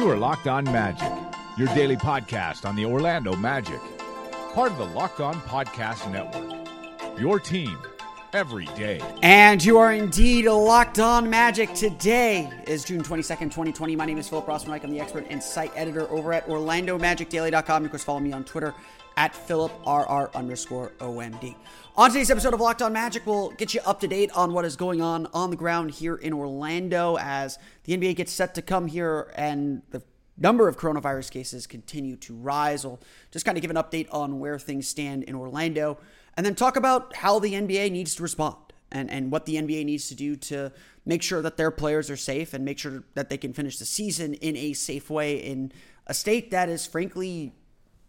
You are Locked On Magic, your daily podcast on the Orlando Magic, part of the Locked On Podcast Network. Your team every day. And you are indeed locked on magic. Today is June 22nd, 2020. My name is Philip Rossman. I'm the expert and site editor over at OrlandoMagicDaily.com. Of course, follow me on Twitter at PhilipRR underscore OMD. On today's episode of Locked On Magic, we'll get you up to date on what is going on on the ground here in Orlando as the NBA gets set to come here and the number of coronavirus cases continue to rise. We'll just kind of give an update on where things stand in Orlando and then talk about how the NBA needs to respond and, and what the NBA needs to do to make sure that their players are safe and make sure that they can finish the season in a safe way in a state that is frankly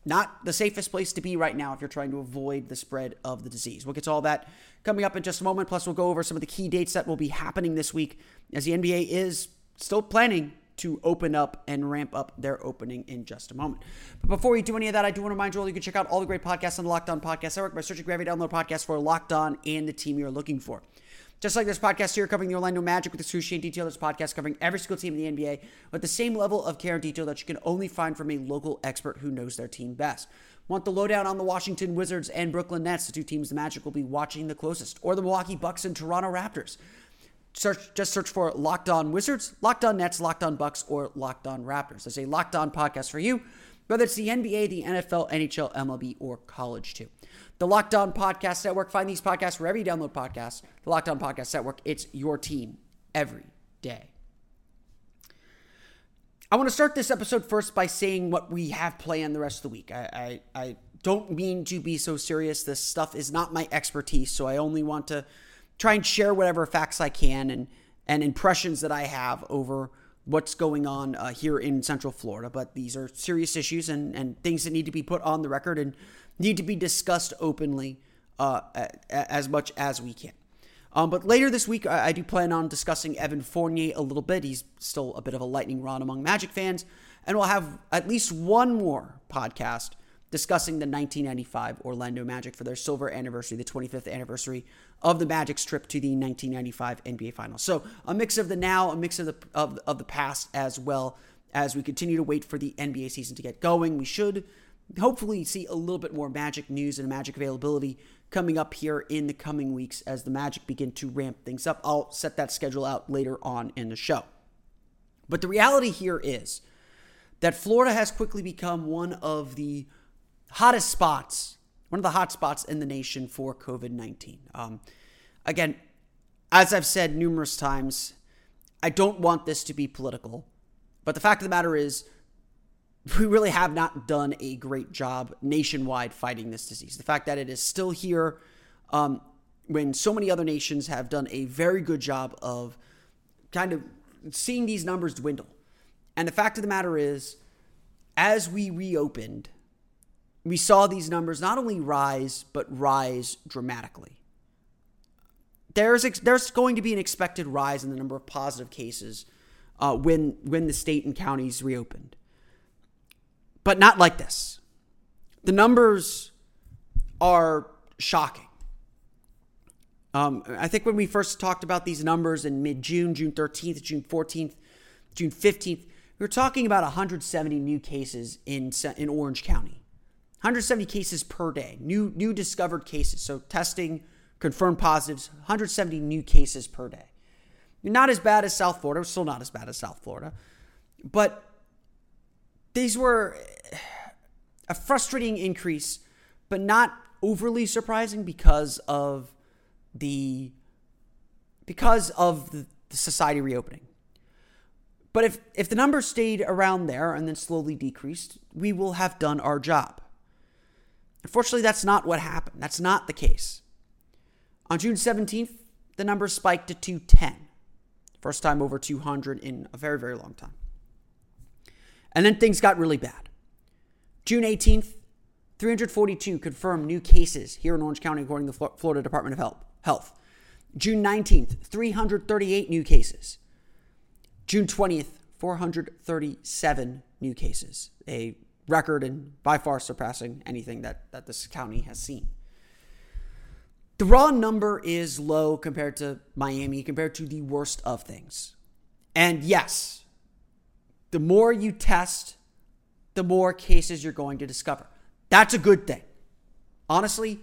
not the safest place to be right now if you're trying to avoid the spread of the disease. We'll get to all that coming up in just a moment. Plus, we'll go over some of the key dates that will be happening this week as the NBA is still planning to open up and ramp up their opening in just a moment. But before we do any of that, I do want to remind you all you can check out all the great podcasts on the Locked On Podcast Network by searching Gravity Download Podcast for Locked On and the team you're looking for. Just like this podcast here covering the Orlando Magic with excruciating detail, this podcast covering every single team in the NBA with the same level of care and detail that you can only find from a local expert who knows their team best. Want the lowdown on the Washington Wizards and Brooklyn Nets, the two teams the Magic will be watching the closest, or the Milwaukee Bucks and Toronto Raptors? Search just search for Locked On Wizards, Locked On Nets, Locked On Bucks, or Locked On Raptors. There's a Locked On podcast for you, whether it's the NBA, the NFL, NHL, MLB, or college too the Locked On Podcast Network. Find these podcasts wherever you download podcasts. The Locked On Podcast Network. It's your team every day. I want to start this episode first by saying what we have planned the rest of the week. I, I, I don't mean to be so serious. This stuff is not my expertise, so I only want to try and share whatever facts I can and, and impressions that I have over what's going on uh, here in Central Florida. But these are serious issues and, and things that need to be put on the record and need to be discussed openly uh, as much as we can. Um, but later this week, I, I, do plan on discussing Evan Fournier a little bit. He's still a bit of a lightning rod among Magic fans. And we'll have at least one more podcast discussing the 1995 Orlando Magic for their silver anniversary, the 25th anniversary of the Magic's trip to the 1995 NBA Finals. So a mix of the now, a mix of the of, of the past as well as we continue to wait for the NBA season to get going. We should hopefully see a little bit more Magic news and Magic availability coming up here in the coming weeks as the Magic begin to ramp things up. I'll set that schedule out later on in the show. But the reality here is that Florida has quickly become one of the hottest spots, one of the hot spots in the nation for COVID 19. Um, again, as I've said numerous times, I don't want this to be political, but the fact of the matter is, we really have not done a great job nationwide fighting this disease. The fact that it is still here, um, when so many other nations have done a very good job of kind of seeing these numbers dwindle. And the fact of the matter is, as we reopened, we saw these numbers not only rise, but rise dramatically. There's, there's going to be an expected rise in the number of positive cases uh, when, when the state and counties reopened. But not like this. The numbers are shocking. Um, I think when we first talked about these numbers in mid June, June 13th, June 14th, June 15th, we were talking about 170 new cases in, in Orange County. 170 cases per day, new, new discovered cases. So testing, confirmed positives, 170 new cases per day. Not as bad as South Florida, still not as bad as South Florida. But these were a frustrating increase, but not overly surprising because of the because of the, society reopening. But if if the numbers stayed around there and then slowly decreased, we will have done our job. Unfortunately, that's not what happened. That's not the case. On June 17th, the number spiked to 210. First time over 200 in a very, very long time. And then things got really bad. June 18th, 342 confirmed new cases here in Orange County, according to the Florida Department of Health. June 19th, 338 new cases. June 20th, 437 new cases, a record and by far surpassing anything that, that this county has seen. The raw number is low compared to Miami, compared to the worst of things. And yes, the more you test, the more cases you're going to discover. That's a good thing. Honestly,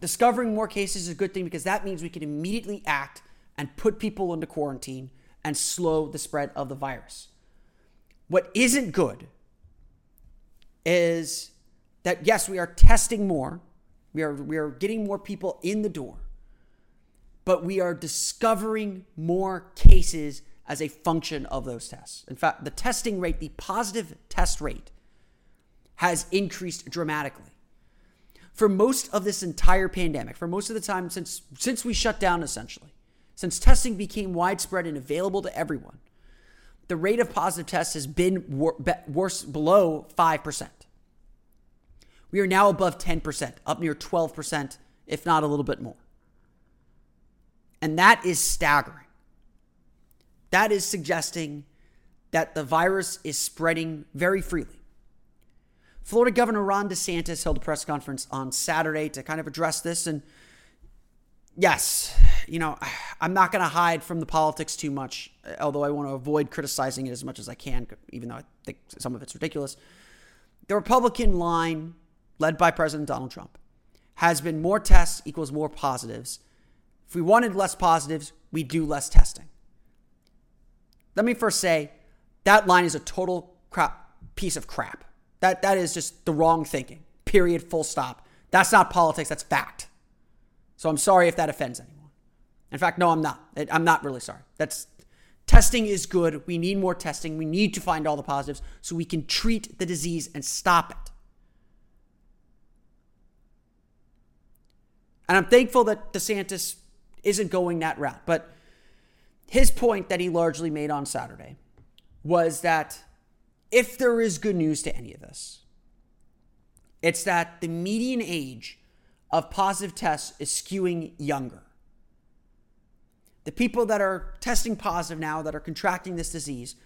discovering more cases is a good thing because that means we can immediately act and put people into quarantine and slow the spread of the virus. What isn't good is that yes, we are testing more. We are we are getting more people in the door. But we are discovering more cases as a function of those tests. In fact, the testing rate, the positive test rate has increased dramatically. For most of this entire pandemic, for most of the time since since we shut down essentially, since testing became widespread and available to everyone, the rate of positive tests has been wor- worse below 5%. We are now above 10%, up near 12%, if not a little bit more. And that is staggering. That is suggesting that the virus is spreading very freely. Florida Governor Ron DeSantis held a press conference on Saturday to kind of address this. And yes, you know, I'm not going to hide from the politics too much, although I want to avoid criticizing it as much as I can, even though I think some of it's ridiculous. The Republican line, led by President Donald Trump, has been more tests equals more positives. If we wanted less positives, we do less testing. Let me first say that line is a total crap piece of crap. That that is just the wrong thinking. Period. Full stop. That's not politics. That's fact. So I'm sorry if that offends anyone. In fact, no, I'm not. I'm not really sorry. That's testing is good. We need more testing. We need to find all the positives so we can treat the disease and stop it. And I'm thankful that DeSantis isn't going that route. But his point that he largely made on Saturday was that if there is good news to any of this, it's that the median age of positive tests is skewing younger. The people that are testing positive now, that are contracting this disease,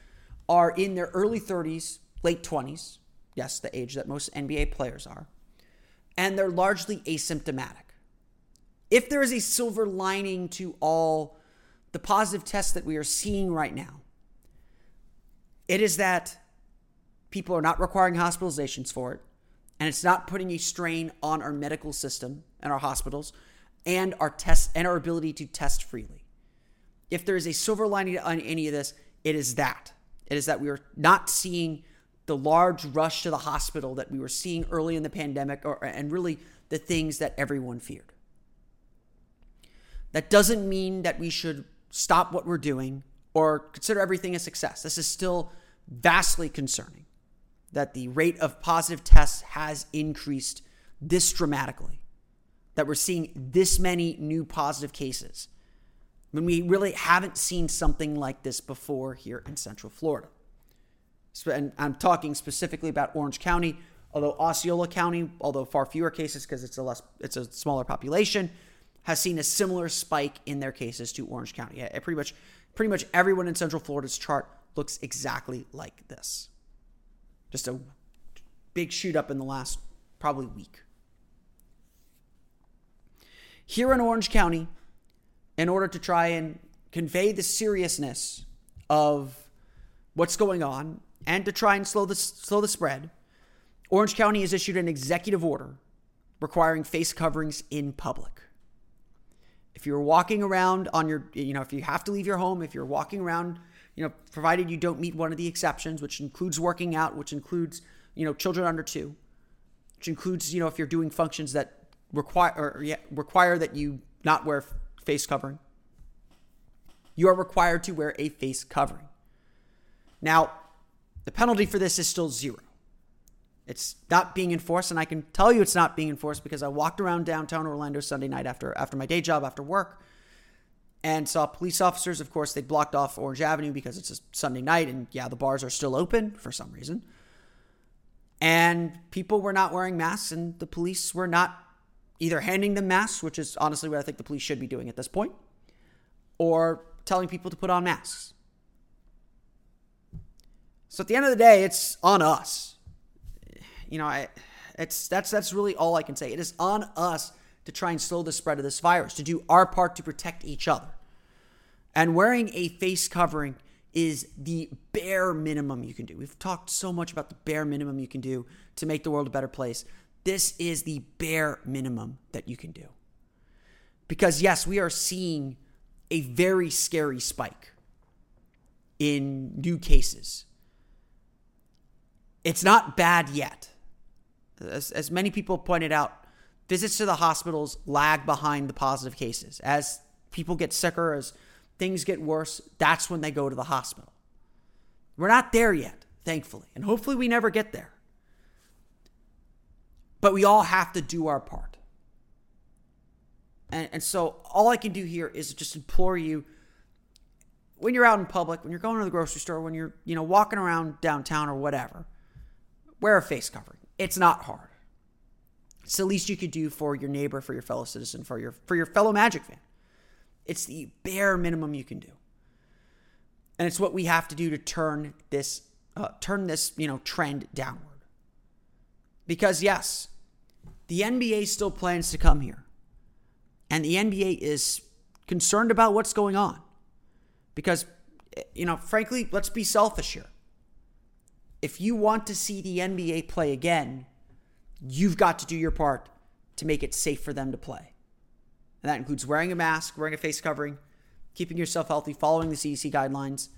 are in their early 30s, late 20s. Yes, the age that most NBA players are. And they're largely asymptomatic. If there is a silver lining to all the positive tests that we are seeing right now, it is that people are not requiring hospitalizations for it, and it's not putting a strain on our medical system and our hospitals and our tests and our ability to test freely. If there is a silver lining on any of this, it is that. It is that we are not seeing the large rush to the hospital that we were seeing early in the pandemic or, and really the things that everyone feared. That doesn't mean that we should stop what we're doing or consider everything a success. This is still vastly concerning that the rate of positive tests has increased this dramatically, that we're seeing this many new positive cases. When we really haven't seen something like this before here in Central Florida. And I'm talking specifically about Orange County, although Osceola County, although far fewer cases because it's a less it's a smaller population, has seen a similar spike in their cases to Orange County. Yeah, pretty much pretty much everyone in Central Florida's chart looks exactly like this. Just a big shoot up in the last probably week. Here in Orange County, in order to try and convey the seriousness of what's going on and to try and slow the, slow the spread, Orange County has issued an executive order requiring face coverings in public. If you're walking around on your, you know, if you have to leave your home, if you're walking around, you know, provided you don't meet one of the exceptions, which includes working out, which includes, you know, children under two, which includes, you know, if you're doing functions that require or yeah, require that you not wear face covering. You are required to wear a face covering. Now, the penalty for this is still zero. It's not being enforced, and I can tell you it's not being enforced because I walked around downtown Orlando Sunday night after after my day job after work and saw police officers. Of course, they blocked off Orange Avenue because it's a Sunday night, and yeah, the bars are still open for some reason. And people were not wearing masks, and the police were not either handing them masks, which is honestly what I think the police should be doing at this point, or telling people to put on masks. So at the end of the day, it's on us. You know, I, it's that's that's really all I can say. It is on us to try and slow the spread of this virus, to do our part to protect each other. And wearing a face covering is the bare minimum you can do. We've talked so much about the bare minimum you can do to make the world a better place. This is the bare minimum that you can do. Because, yes, we are seeing a very scary spike in new cases. It's not bad yet. As, as many people pointed out, visits to the hospitals lag behind the positive cases. As people get sicker, as things get worse, that's when they go to the hospital. We're not there yet, thankfully, and hopefully we never get there. But we all have to do our part. And, and so all I can do here is just implore you when you're out in public, when you're going to the grocery store, when you're, you know, walking around downtown or whatever, wear a face covering. It's not hard. It's the least you could do for your neighbor, for your fellow citizen, for your for your fellow Magic fan. It's the bare minimum you can do, and it's what we have to do to turn this uh, turn this you know trend downward. Because yes, the NBA still plans to come here, and the NBA is concerned about what's going on. Because you know, frankly, let's be selfish here. If you want to see the NBA play again, you've got to do your part to make it safe for them to play. And that includes wearing a mask, wearing a face covering, keeping yourself healthy, following the CDC guidelines,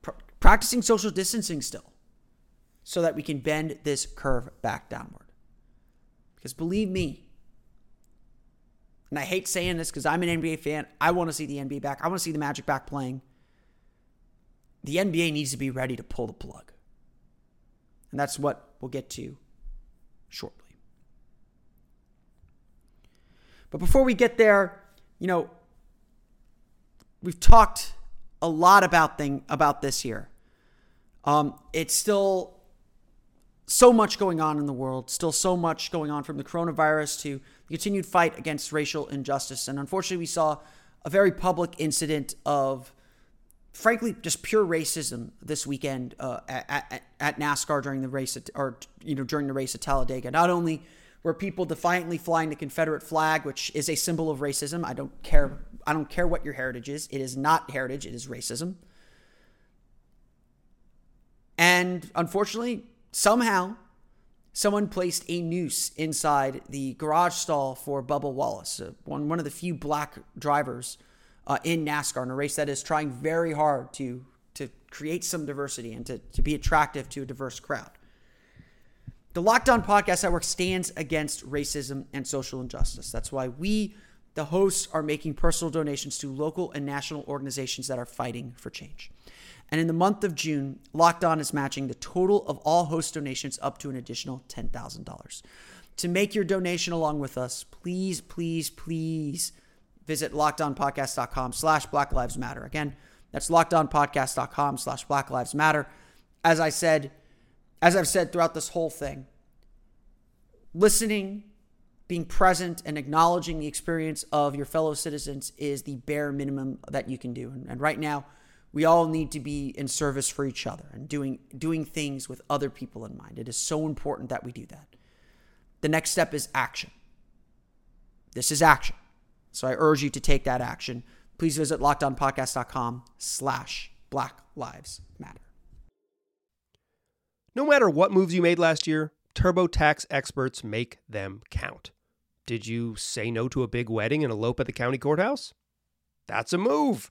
pr- practicing social distancing still, so that we can bend this curve back downward. Because believe me, and I hate saying this because I'm an NBA fan, I want to see the NBA back. I want to see the Magic back playing. The NBA needs to be ready to pull the plug. And that's what we'll get to shortly. But before we get there, you know, we've talked a lot about thing about this year. Um, it's still so much going on in the world, still so much going on from the coronavirus to the continued fight against racial injustice. And unfortunately, we saw a very public incident of, frankly, just pure racism this weekend uh, at, at, at, NASCAR during the race, at, or you know during the race at Talladega. Not only were people defiantly flying the Confederate flag, which is a symbol of racism. I don't care. I don't care what your heritage is. It is not heritage. It is racism. And unfortunately, somehow, someone placed a noose inside the garage stall for Bubba Wallace, uh, one one of the few black drivers uh, in NASCAR in a race that is trying very hard to to create some diversity and to, to be attractive to a diverse crowd. The Locked On Podcast Network stands against racism and social injustice. That's why we, the hosts, are making personal donations to local and national organizations that are fighting for change. And in the month of June, Locked On is matching the total of all host donations up to an additional $10,000. To make your donation along with us, please, please, please visit lockedonpodcast.com slash Black Lives Matter. Again, that's lockedonpodcast.com slash Black Lives Matter. As I said, as I've said throughout this whole thing, listening, being present, and acknowledging the experience of your fellow citizens is the bare minimum that you can do. And, and right now, we all need to be in service for each other and doing doing things with other people in mind. It is so important that we do that. The next step is action. This is action. So I urge you to take that action. Please visit lockedonpodcast.com slash Black Lives Matter. No matter what moves you made last year, TurboTax experts make them count. Did you say no to a big wedding and elope at the county courthouse? That's a move.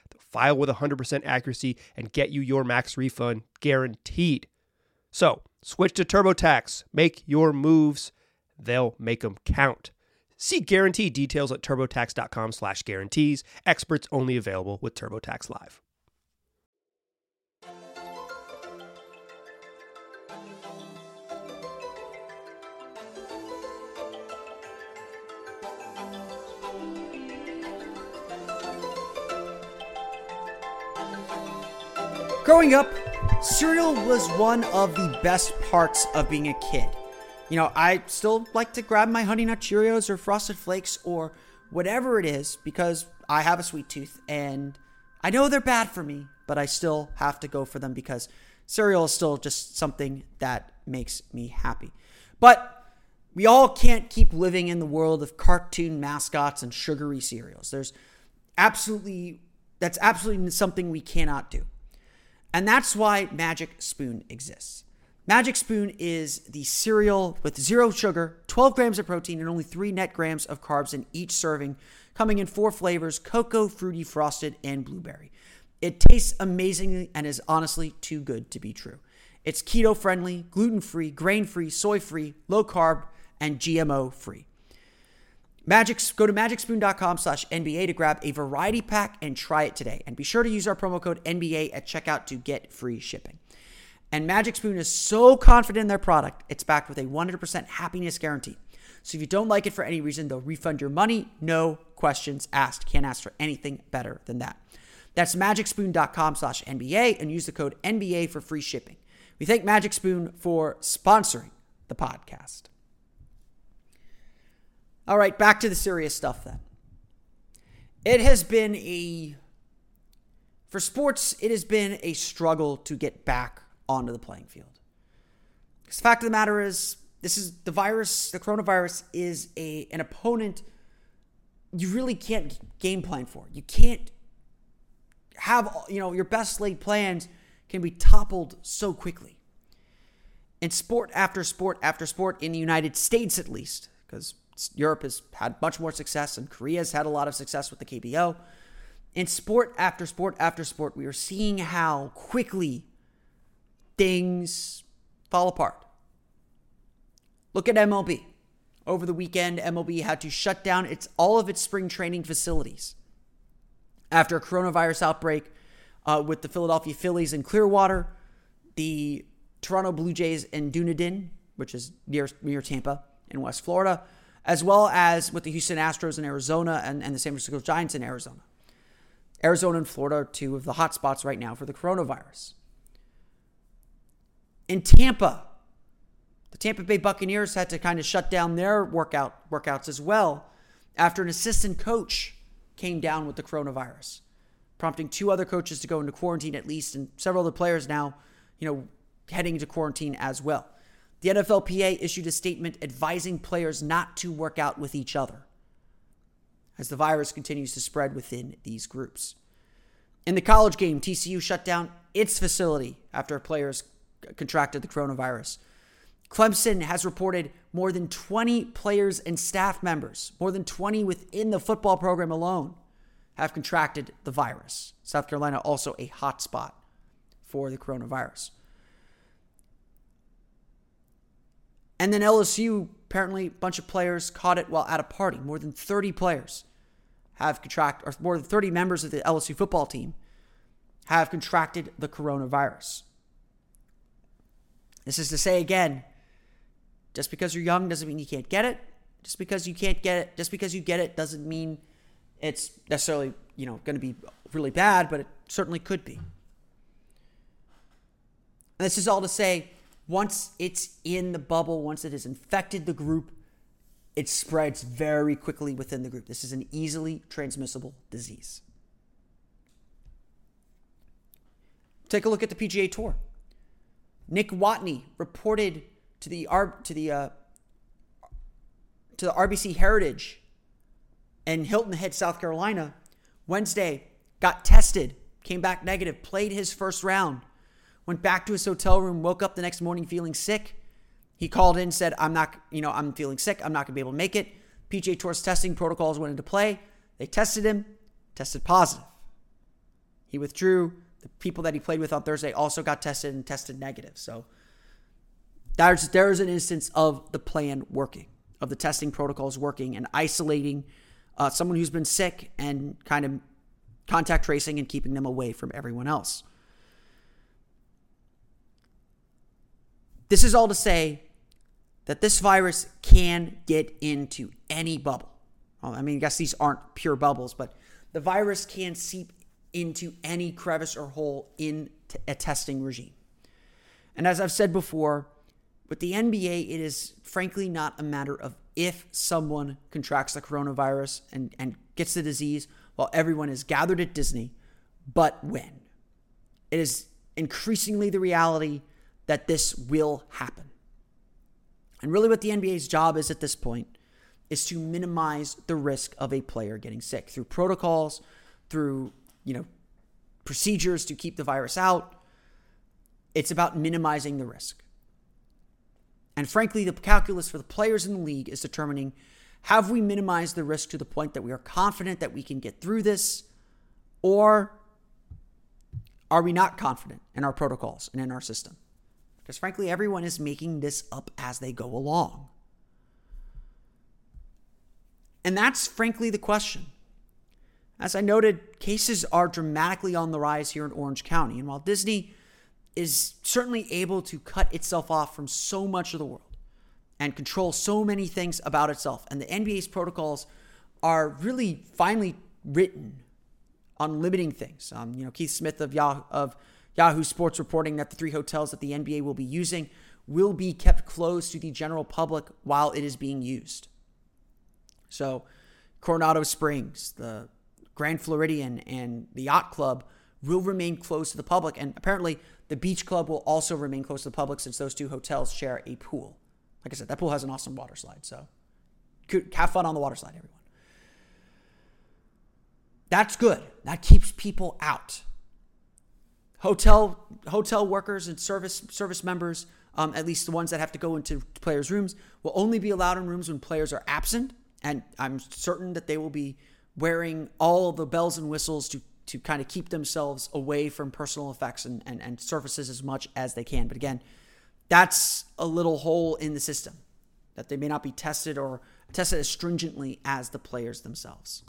File with 100% accuracy and get you your max refund guaranteed. So, switch to TurboTax. Make your moves. They'll make them count. See guarantee details at turbotax.com slash guarantees. Experts only available with TurboTax Live. Growing up, cereal was one of the best parts of being a kid. You know, I still like to grab my Honey Nut Cheerios or Frosted Flakes or whatever it is because I have a sweet tooth and I know they're bad for me, but I still have to go for them because cereal is still just something that makes me happy. But we all can't keep living in the world of cartoon mascots and sugary cereals. There's absolutely, that's absolutely something we cannot do. And that's why Magic Spoon exists. Magic Spoon is the cereal with zero sugar, 12 grams of protein, and only 3 net grams of carbs in each serving, coming in four flavors cocoa, fruity, frosted, and blueberry. It tastes amazingly and is honestly too good to be true. It's keto friendly, gluten free, grain free, soy free, low carb, and GMO free. Magic, go to magicspoon.com slash NBA to grab a variety pack and try it today. And be sure to use our promo code NBA at checkout to get free shipping. And Magic Spoon is so confident in their product, it's backed with a 100% happiness guarantee. So if you don't like it for any reason, they'll refund your money, no questions asked. Can't ask for anything better than that. That's magicspoon.com slash NBA and use the code NBA for free shipping. We thank Magic Spoon for sponsoring the podcast. All right, back to the serious stuff then. It has been a, for sports, it has been a struggle to get back onto the playing field. Because the fact of the matter is, this is the virus, the coronavirus is a an opponent you really can't game plan for. You can't have, you know, your best laid plans can be toppled so quickly. In sport after sport after sport, in the United States at least, because Europe has had much more success and Korea has had a lot of success with the KBO. In sport after sport after sport, we are seeing how quickly things fall apart. Look at MLB. Over the weekend, MLB had to shut down its all of its spring training facilities after a coronavirus outbreak uh, with the Philadelphia Phillies in Clearwater, the Toronto Blue Jays in Dunedin, which is near near Tampa in West Florida, as well as with the Houston Astros in Arizona and, and the San Francisco Giants in Arizona. Arizona and Florida are two of the hot spots right now for the coronavirus. In Tampa, the Tampa Bay Buccaneers had to kind of shut down their workout workouts as well after an assistant coach came down with the coronavirus, prompting two other coaches to go into quarantine at least, and several other players now, you know, heading into quarantine as well. The NFLPA issued a statement advising players not to work out with each other as the virus continues to spread within these groups. In the college game, TCU shut down its facility after players contracted the coronavirus. Clemson has reported more than 20 players and staff members, more than 20 within the football program alone, have contracted the virus. South Carolina also a hotspot for the coronavirus. And then LSU, apparently, a bunch of players caught it while at a party. More than 30 players have contracted, or more than 30 members of the LSU football team have contracted the coronavirus. This is to say again, just because you're young doesn't mean you can't get it. Just because you can't get it, just because you get it doesn't mean it's necessarily, you know, going to be really bad, but it certainly could be. And this is all to say, once it's in the bubble, once it has infected the group, it spreads very quickly within the group. This is an easily transmissible disease. Take a look at the PGA Tour. Nick Watney reported to the to the uh, to the RBC Heritage in Hilton Head, South Carolina, Wednesday. Got tested, came back negative, played his first round, went back to his hotel room, woke up the next morning feeling sick. He called in, said, "I'm not, you know, I'm feeling sick. I'm not going to be able to make it." PGA Tour's testing protocols went into play. They tested him, tested positive. He withdrew. The people that he played with on Thursday also got tested and tested negative. So there's there's an instance of the plan working, of the testing protocols working, and isolating uh, someone who's been sick and kind of contact tracing and keeping them away from everyone else. This is all to say that this virus can get into any bubble. Well, I mean, I guess these aren't pure bubbles, but the virus can seep into any crevice or hole in a testing regime. And as I've said before, with the NBA, it is frankly not a matter of if someone contracts the coronavirus and, and gets the disease while everyone is gathered at Disney, but when. It is increasingly the reality that this will happen. And really, what the NBA's job is at this point is to minimize the risk of a player getting sick through protocols, through you know procedures to keep the virus out. It's about minimizing the risk. And frankly, the calculus for the players in the league is determining have we minimized the risk to the point that we are confident that we can get through this? Or are we not confident in our protocols and in our system? Because frankly, everyone is making this up as they go along. And that's frankly the question. As I noted, cases are dramatically on the rise here in Orange County. And while Disney is certainly able to cut itself off from so much of the world and control so many things about itself. And the NBA's protocols are really finely written on limiting things. Um, you know, Keith Smith of Yahoo, of Yahoo Sports reporting that the three hotels that the NBA will be using will be kept closed to the general public while it is being used. So, Coronado Springs, the Grand Floridian, and the Yacht Club will remain closed to the public. And apparently, the Beach Club will also remain closed to the public since those two hotels share a pool. Like I said, that pool has an awesome water slide. So have fun on the water slide, everyone. That's good. That keeps people out. Hotel hotel workers and service service members, um, at least the ones that have to go into players' rooms, will only be allowed in rooms when players are absent. And I'm certain that they will be wearing all the bells and whistles to to kind of keep themselves away from personal effects and, and, and surfaces as much as they can. But again, that's a little hole in the system that they may not be tested or tested as stringently as the players themselves.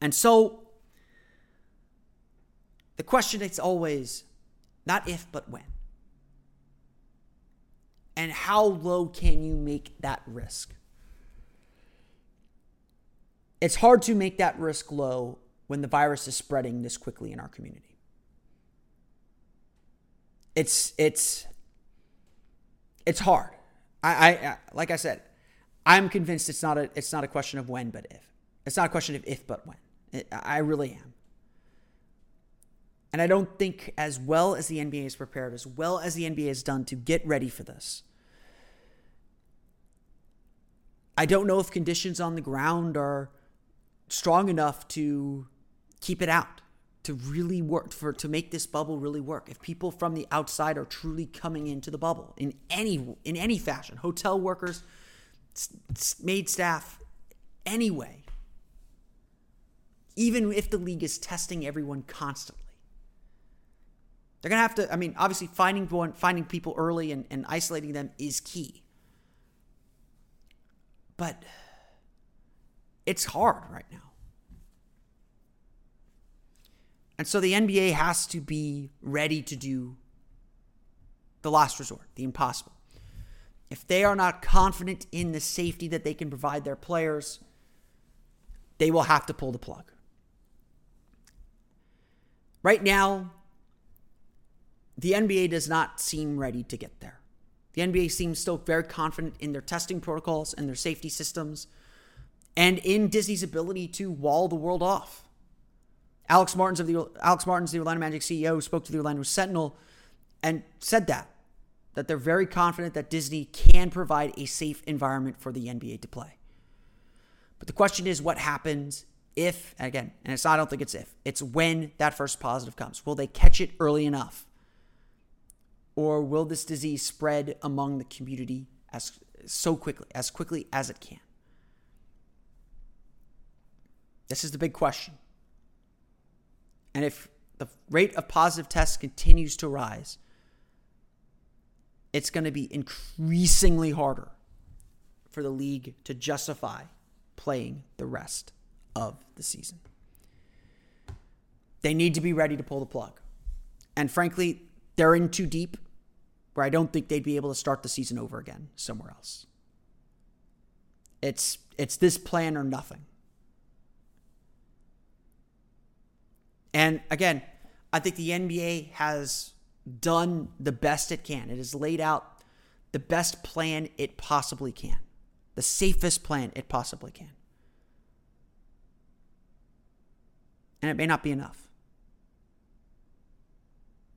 And so the question is always not if, but when. And how low can you make that risk? It's hard to make that risk low when the virus is spreading this quickly in our community. It's it's it's hard. I, I like I said, I'm convinced it's not a it's not a question of when but if. It's not a question of if but when. It, I really am. And I don't think as well as the NBA is prepared, as well as the NBA has done to get ready for this. I don't know if conditions on the ground are strong enough to keep it out to really work for to make this bubble really work if people from the outside are truly coming into the bubble in any in any fashion hotel workers maid staff anyway even if the league is testing everyone constantly. They're gonna have to. I mean, obviously, finding one, finding people early and, and isolating them is key. But it's hard right now. And so the NBA has to be ready to do the last resort, the impossible. If they are not confident in the safety that they can provide their players, they will have to pull the plug. Right now, the NBA does not seem ready to get there. The NBA seems still very confident in their testing protocols and their safety systems and in Disney's ability to wall the world off. Alex Martins of the Alex Martins, the Orlando Magic CEO, spoke to the Orlando Sentinel and said that that they're very confident that Disney can provide a safe environment for the NBA to play. But the question is what happens if, and again, and it's I don't think it's if, it's when that first positive comes. Will they catch it early enough? Or will this disease spread among the community as so quickly, as quickly as it can? This is the big question. And if the rate of positive tests continues to rise, it's going to be increasingly harder for the league to justify playing the rest of the season. They need to be ready to pull the plug. And frankly, they're in too deep where I don't think they'd be able to start the season over again somewhere else. It's it's this plan or nothing. And again, I think the NBA has done the best it can. It has laid out the best plan it possibly can, the safest plan it possibly can. And it may not be enough.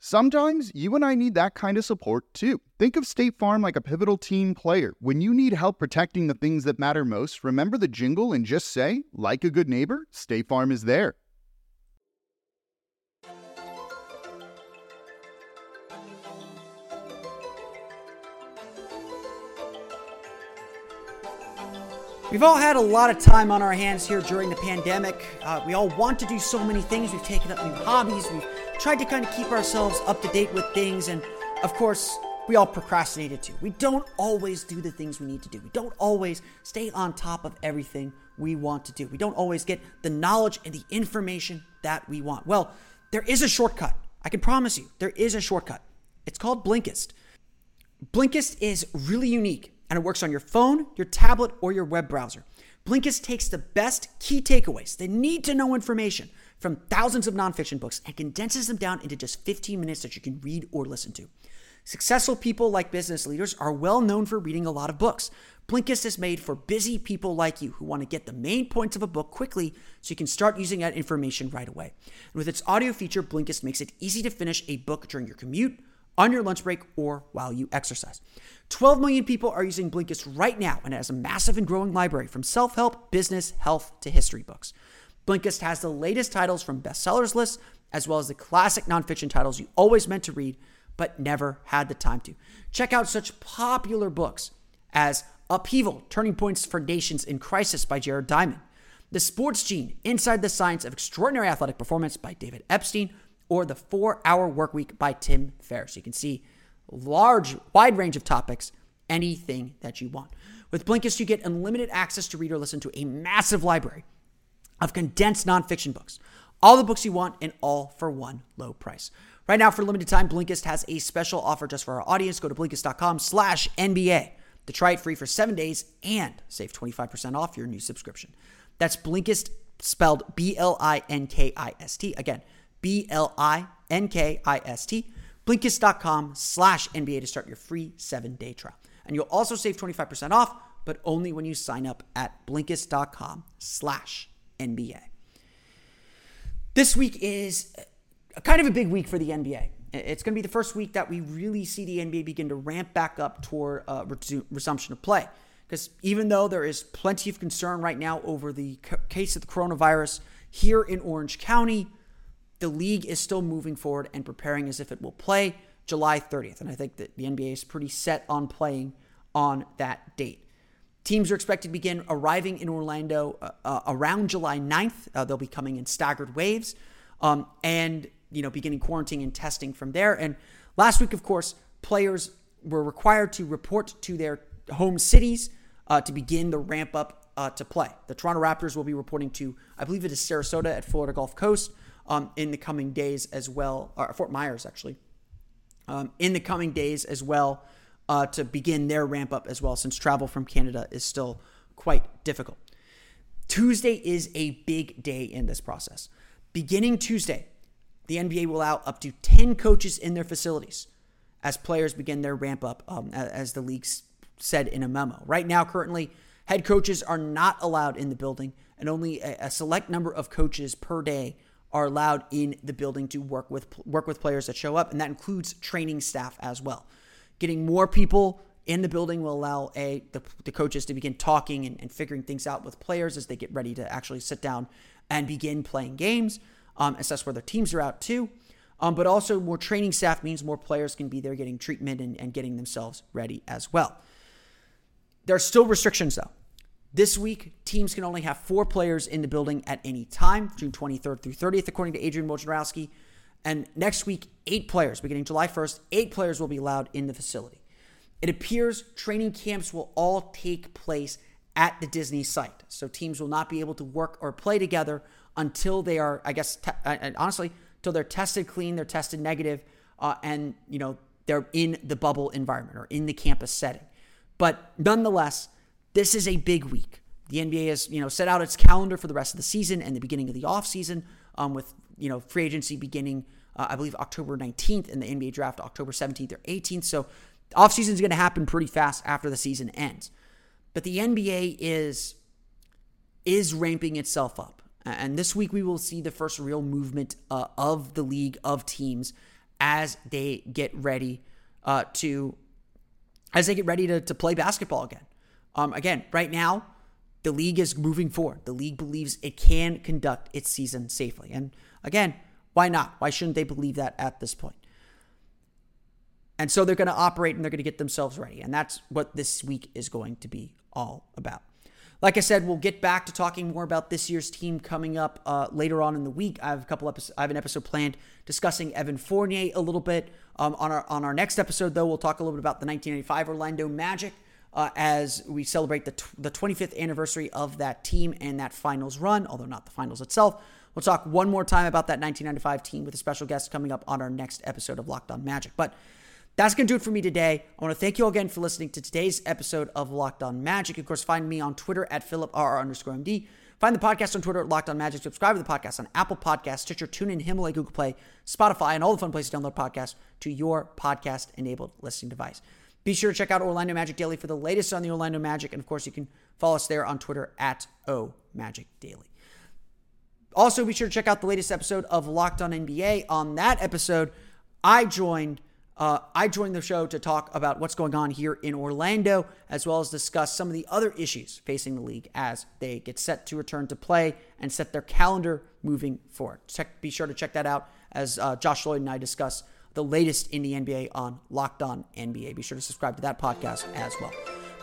Sometimes you and I need that kind of support too. Think of State Farm like a pivotal team player. When you need help protecting the things that matter most, remember the jingle and just say, like a good neighbor, State Farm is there. We've all had a lot of time on our hands here during the pandemic. Uh, we all want to do so many things. We've taken up new hobbies. We've tried to kind of keep ourselves up to date with things. And of course, we all procrastinated too. We don't always do the things we need to do. We don't always stay on top of everything we want to do. We don't always get the knowledge and the information that we want. Well, there is a shortcut. I can promise you, there is a shortcut. It's called Blinkist. Blinkist is really unique and it works on your phone, your tablet, or your web browser. Blinkist takes the best key takeaways, the need to know information from thousands of nonfiction books and condenses them down into just 15 minutes that you can read or listen to. Successful people like business leaders are well known for reading a lot of books. Blinkist is made for busy people like you who want to get the main points of a book quickly so you can start using that information right away. And with its audio feature, Blinkist makes it easy to finish a book during your commute, on your lunch break, or while you exercise. 12 million people are using Blinkist right now and it has a massive and growing library from self help, business, health to history books. Blinkist has the latest titles from bestsellers lists, as well as the classic nonfiction titles you always meant to read but never had the time to. Check out such popular books as Upheaval Turning Points for Nations in Crisis by Jared Diamond, The Sports Gene Inside the Science of Extraordinary Athletic Performance by David Epstein, or The Four Hour Workweek by Tim Ferriss. You can see a large, wide range of topics, anything that you want. With Blinkist, you get unlimited access to read or listen to a massive library of condensed nonfiction books. All the books you want and all for one low price. Right now, for limited time, Blinkist has a special offer just for our audience. Go to Blinkist.com slash NBA to try it free for seven days and save 25% off your new subscription. That's Blinkist, spelled B-L-I-N-K-I-S-T. Again, B-L-I-N-K-I-S-T. Blinkist.com slash NBA to start your free seven-day trial. And you'll also save 25% off, but only when you sign up at Blinkist.com slash NBA. This week is kind of a big week for the NBA. It's going to be the first week that we really see the NBA begin to ramp back up toward uh, resumption of play. Because even though there is plenty of concern right now over the case of the coronavirus here in Orange County, the league is still moving forward and preparing as if it will play July 30th. And I think that the NBA is pretty set on playing on that date. Teams are expected to begin arriving in Orlando uh, uh, around July 9th. Uh, they'll be coming in staggered waves um, and, you know, beginning quarantine and testing from there. And last week, of course, players were required to report to their home cities uh, to begin the ramp up uh, to play. The Toronto Raptors will be reporting to, I believe it is Sarasota at Florida Gulf Coast um, in the coming days as well, or Fort Myers actually, um, in the coming days as well uh, to begin their ramp up as well, since travel from Canada is still quite difficult. Tuesday is a big day in this process. Beginning Tuesday, the NBA will allow up to 10 coaches in their facilities as players begin their ramp up, um, as the league said in a memo. Right now, currently, head coaches are not allowed in the building, and only a, a select number of coaches per day are allowed in the building to work with work with players that show up, and that includes training staff as well. Getting more people in the building will allow a the, the coaches to begin talking and, and, figuring things out with players as they get ready to actually sit down and begin playing games. Um, assess where their teams are out too. Um, but also more training staff means more players can be there getting treatment and, and getting themselves ready as well. There are still restrictions though. This week, teams can only have four players in the building at any time, June 23rd through 30th, according to Adrian Wojnarowski. And next week, eight players, beginning July 1st, eight players will be allowed in the facility. It appears training camps will all take place at the Disney site. So teams will not be able to work or play together until they are, I guess, te- uh, honestly, until they're tested clean, they're tested negative, uh, and you know they're in the bubble environment or in the campus setting. But nonetheless, this is a big week. The NBA has, you know, set out its calendar for the rest of the season and the beginning of the offseason um, with, you know, free agency beginning, uh, I believe, October 19th and the NBA draft October 17th or 18th. So offseason is going to happen pretty fast after the season ends. But the NBA is is ramping itself up. And this week we will see the first real movement uh, of the league of teams as they get ready uh, to as they get ready to, to play basketball again. Um, again, right now, the league is moving forward. The league believes it can conduct its season safely. And again, why not? Why shouldn't they believe that at this point? And so they're going to operate and they're going to get themselves ready. And that's what this week is going to be all about. Like I said, we'll get back to talking more about this year's team coming up uh, later on in the week. I have a couple episodes. I have an episode planned discussing Evan Fournier a little bit. Um, on our on our next episode, though, we'll talk a little bit about the 1995 Orlando Magic uh, as we celebrate the, t- the 25th anniversary of that team and that finals run, although not the finals itself. We'll talk one more time about that 1995 team with a special guest coming up on our next episode of Locked On Magic. But that's going to do it for me today. I want to thank you all again for listening to today's episode of Locked On Magic. Of course, find me on Twitter at PhilipRR underscore MD. Find the podcast on Twitter at Locked On Magic. Subscribe to the podcast on Apple Podcasts, Stitcher, TuneIn, Himalaya, Google Play, Spotify, and all the fun places to download podcasts to your podcast-enabled listening device. Be sure to check out Orlando Magic Daily for the latest on the Orlando Magic. And of course, you can follow us there on Twitter at O Magic Daily. Also, be sure to check out the latest episode of Locked On NBA. On that episode, I joined uh, I joined the show to talk about what's going on here in Orlando, as well as discuss some of the other issues facing the league as they get set to return to play and set their calendar moving forward. Check, be sure to check that out as uh, Josh Lloyd and I discuss the latest in the NBA on Locked On NBA. Be sure to subscribe to that podcast as well.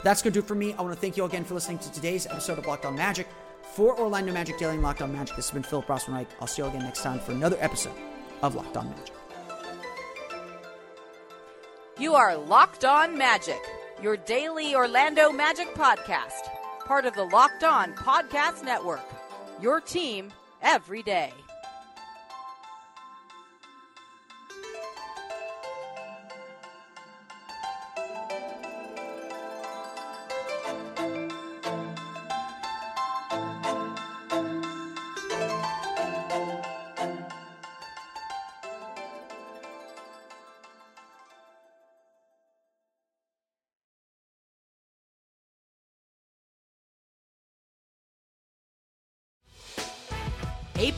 That's going to do it for me. I want to thank you all again for listening to today's episode of Locked On Magic. For Orlando Magic Daily and Locked On Magic, this has been Philip Rossman I'll see you again next time for another episode of Locked On Magic. You are Locked On Magic, your daily Orlando Magic podcast, part of the Locked On Podcast Network. Your team every day.